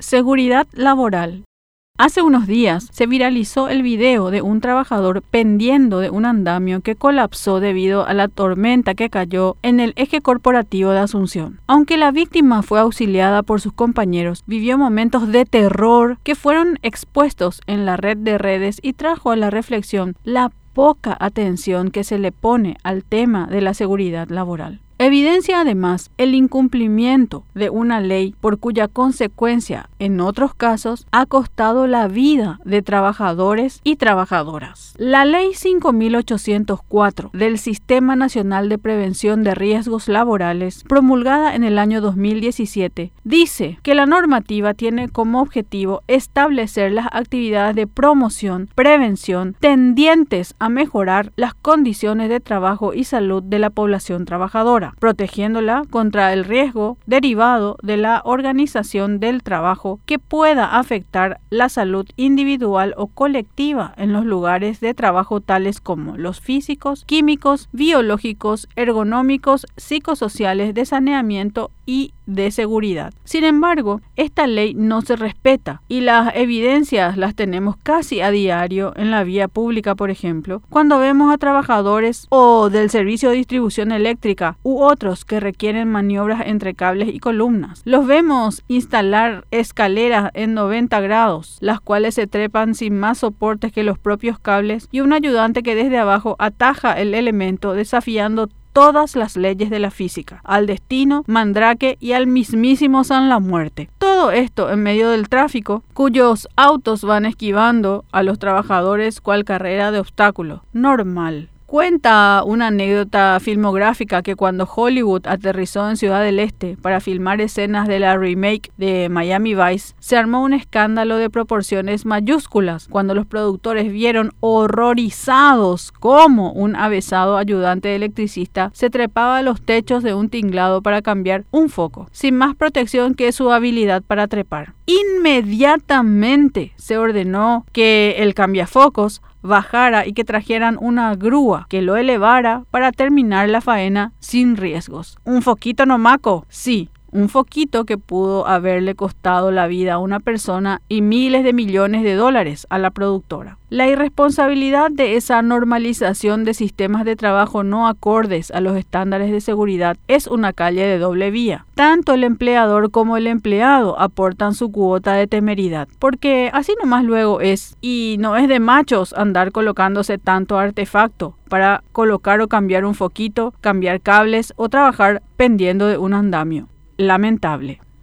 Seguridad laboral. Hace unos días se viralizó el video de un trabajador pendiendo de un andamio que colapsó debido a la tormenta que cayó en el eje corporativo de Asunción. Aunque la víctima fue auxiliada por sus compañeros, vivió momentos de terror que fueron expuestos en la red de redes y trajo a la reflexión la poca atención que se le pone al tema de la seguridad laboral. Evidencia además el incumplimiento de una ley por cuya consecuencia, en otros casos, ha costado la vida de trabajadores y trabajadoras. La Ley 5804 del Sistema Nacional de Prevención de Riesgos Laborales, promulgada en el año 2017, dice que la normativa tiene como objetivo establecer las actividades de promoción, prevención, tendientes a mejorar las condiciones de trabajo y salud de la población trabajadora protegiéndola contra el riesgo derivado de la organización del trabajo que pueda afectar la salud individual o colectiva en los lugares de trabajo tales como los físicos, químicos, biológicos, ergonómicos, psicosociales, de saneamiento y de seguridad. Sin embargo, esta ley no se respeta y las evidencias las tenemos casi a diario en la vía pública, por ejemplo, cuando vemos a trabajadores o del servicio de distribución eléctrica u otros que requieren maniobras entre cables y columnas. Los vemos instalar escaleras en 90 grados, las cuales se trepan sin más soportes que los propios cables y un ayudante que desde abajo ataja el elemento desafiando todas las leyes de la física, al destino, Mandrake y al mismísimo San la Muerte. Todo esto en medio del tráfico, cuyos autos van esquivando a los trabajadores cual carrera de obstáculo. Normal. Cuenta una anécdota filmográfica que cuando Hollywood aterrizó en Ciudad del Este para filmar escenas de la remake de Miami Vice, se armó un escándalo de proporciones mayúsculas cuando los productores vieron horrorizados cómo un avesado ayudante electricista se trepaba a los techos de un tinglado para cambiar un foco, sin más protección que su habilidad para trepar. Inmediatamente se ordenó que el cambiafocos bajara y que trajeran una grúa que lo elevara para terminar la faena sin riesgos. ¿Un foquito nomaco? Sí, un foquito que pudo haberle costado la vida a una persona y miles de millones de dólares a la productora. La irresponsabilidad de esa normalización de sistemas de trabajo no acordes a los estándares de seguridad es una calle de doble vía. Tanto el empleador como el empleado aportan su cuota de temeridad, porque así nomás luego es, y no es de machos andar colocándose tanto artefacto para colocar o cambiar un foquito, cambiar cables o trabajar pendiendo de un andamio lamentable.